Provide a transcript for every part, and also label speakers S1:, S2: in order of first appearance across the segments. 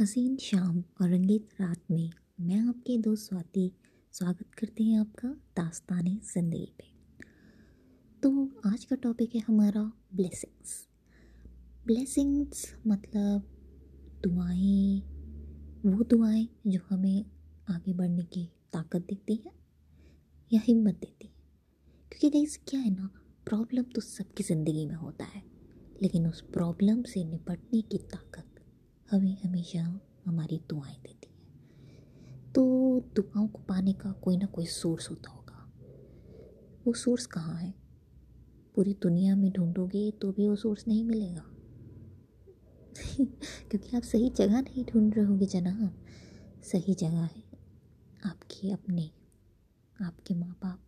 S1: हसीन शाम और रंगीत रात में मैं आपके दोस्त स्वाति स्वागत करते हैं आपका दास्तानी ज़िंदगी पे। तो आज का टॉपिक है हमारा ब्लेसिंग्स ब्लेसिंग्स मतलब दुआएँ, वो दुआएँ जो हमें आगे बढ़ने की ताकत देती हैं या हिम्मत देती है। क्योंकि गाइस क्या है ना प्रॉब्लम तो सबकी ज़िंदगी में होता है, लेकिन उस प्रॉब्लम से निपटने की ताकत हमें हमेशा हमारी दुआएँ देती हैं। तो दुआओं को पाने का कोई ना कोई सोर्स होता होगा। वो सोर्स कहाँ है? पूरी दुनिया में ढूंढोगे तो भी वो सोर्स नहीं मिलेगा। क्योंकि आप सही जगह नहीं ढूंढ रहे होगे जनाब। सही जगह है आपके अपने, आपके माँ बाप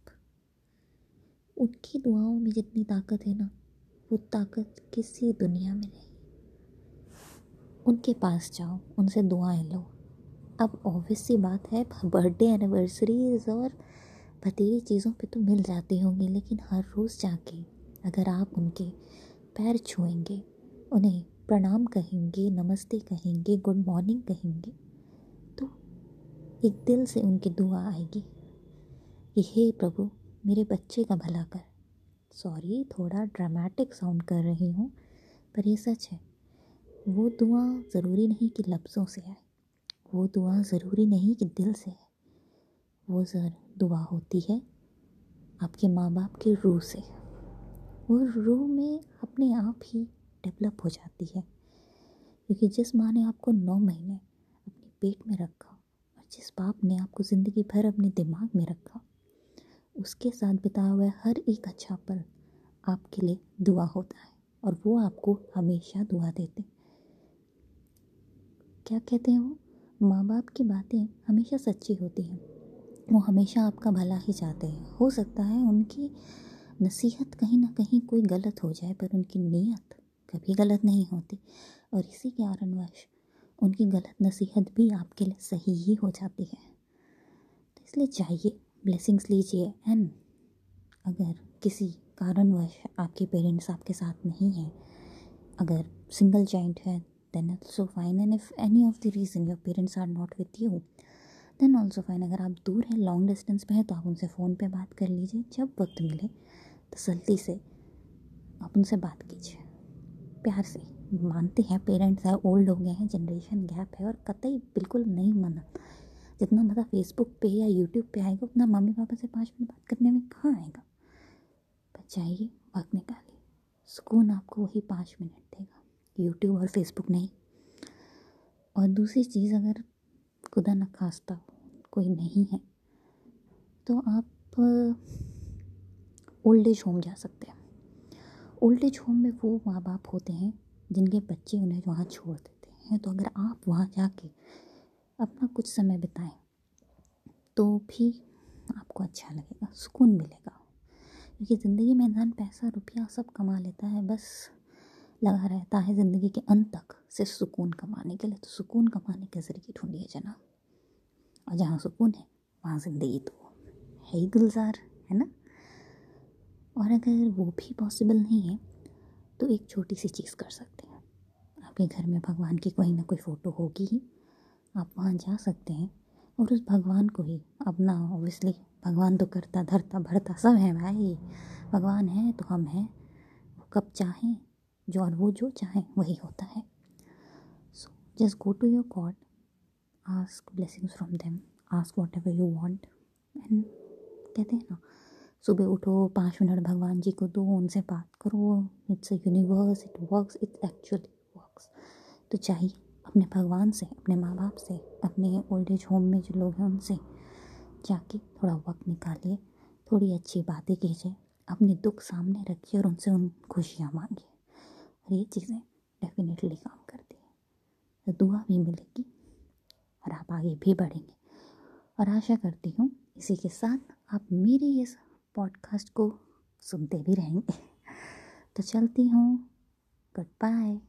S1: उनकी दुआओं में जितनी ताकत है ना, वो ताकत किसी दुनिया में नहीं। उनके पास जाओ, उनसे दुआएँ लो। अब ऑब्वियस सी बात है बर्थडे एनिवर्सरीज और भतीजी चीज़ों पे तो मिल जाती होंगी, लेकिन हर रोज़ जाके अगर आप उनके पैर छुएँगे, उन्हें प्रणाम कहेंगे, नमस्ते कहेंगे गुड मॉर्निंग कहेंगे तो एक दिल से उनकी दुआ आएगी कि, हे प्रभु, मेरे बच्चे का भला कर। सॉरी थोड़ा ड्रामेटिक साउंड कर रही हूँ, पर ये सच है। वो दुआ ज़रूरी नहीं कि लफ्ज़ों से आए वो दुआ ज़रूरी नहीं कि दिल से है। वो ज़र, दुआ होती है आपके माँ बाप की रूह से। वो रूह में अपने आप ही डेवलप हो जाती है। क्योंकि जिस माँ ने आपको नौ महीने अपने पेट में रखा और जिस बाप ने आपको ज़िंदगी भर अपने दिमाग में रखा, उसके साथ बिताया हुआ हर एक अच्छा पल आपके लिए दुआ होता है और वो आपको हमेशा दुआ देते क्या कहते हैं वो? माँ बाप की बातें हमेशा सच्ची होती हैं। वो हमेशा आपका भला ही चाहते हैं। हो सकता है उनकी नसीहत कहीं ना कहीं कोई गलत हो जाए, पर उनकी नीयत कभी गलत नहीं होती। और इसी कारणवश उनकी गलत नसीहत भी आपके लिए सही ही हो जाती है। तो इसलिए चाहिए ब्लेसिंग्स लीजिए। एंड अगर किसी कारणवश आपके पेरेंट्स आपके साथ नहीं हैं, अगर सिंगल चाइल्ड है then also fine and if any of the reason your parents are not with you then also fine अगर आप दूर हैं लॉन्ग डिस्टेंस पे हैं तो आप उनसे फ़ोन पे बात कर लीजिए जब वक्त मिले तो तसल्ली से आप उनसे बात कीजिए प्यार से मानते हैं पेरेंट्स हैं ओल्ड हो गए हैं जनरेशन गैप है और कतई बिल्कुल नहीं माना जितना मज़ा फेसबुक पे या यूट्यूब पे आएगा उतना मम्मी पापा से पाँच मिनट बात करने में कहाँ आएगा चाहिए वक्त निकालिए सुकून आपको वही पाँच मिनट देगा यूट्यूब और फेसबुक नहीं। और दूसरी चीज़, अगर खुदा न खास्ता कोई नहीं है तो आप ओल्ड एज होम जा सकते हैं। ओल्ड एज होम में वो माँ बाप होते हैं, जिनके बच्चे उन्हें वहाँ छोड़ देते हैं। तो अगर आप वहाँ जाके अपना कुछ समय बिताएँ तो भी आपको अच्छा लगेगा, सुकून मिलेगा। क्योंकि ज़िंदगी में इंसान पैसा, रुपया सब कमा लेता है, बस लगा रहता है ज़िंदगी के अंत तक सिर्फ़ सुकून कमाने के लिए। तो सुकून कमाने के ज़रिए ढूंढिए जना। और जहाँ सुकून है, वहाँ ज़िंदगी तो है ही गुलजार, है ना? और अगर वो भी पॉसिबल नहीं है तो एक छोटी सी चीज़ कर सकते हैं। आपके घर में भगवान की कोई ना कोई फ़ोटो होगी ही। आप वहाँ जा सकते हैं और उस भगवान को ही अपना ओबियसली भगवान तो करता, धरता, भरता सब है भाई। भगवान है तो हम हैं। वो कब चाहें जो और वो जो चाहें, वही होता है। So just go to your god ask blessings from them ask whatever you want and कहते हैं ना, सुबह उठो, पाँच मिनट भगवान जी को दो, उनसे बात करो it's a universe it works it actually works तो चाहिए अपने भगवान से, अपने माँ बाप से, अपने ओल्ड एज होम में जो लोग हैं उनसे, जाके थोड़ा वक्त निकालिए, थोड़ी अच्छी बातें कीजिए, अपने दुख सामने रखिए और उनसे उन खुशियाँ मांगिए। और ये चीज़ें डेफिनेटली काम करती हैं। तो दुआ भी मिलेगी और आप आगे भी बढ़ेंगे। और आशा करती हूँ इसी के साथ आप मेरे इस पॉडकास्ट को सुनते भी रहेंगे। तो चलती हूँ। Good bye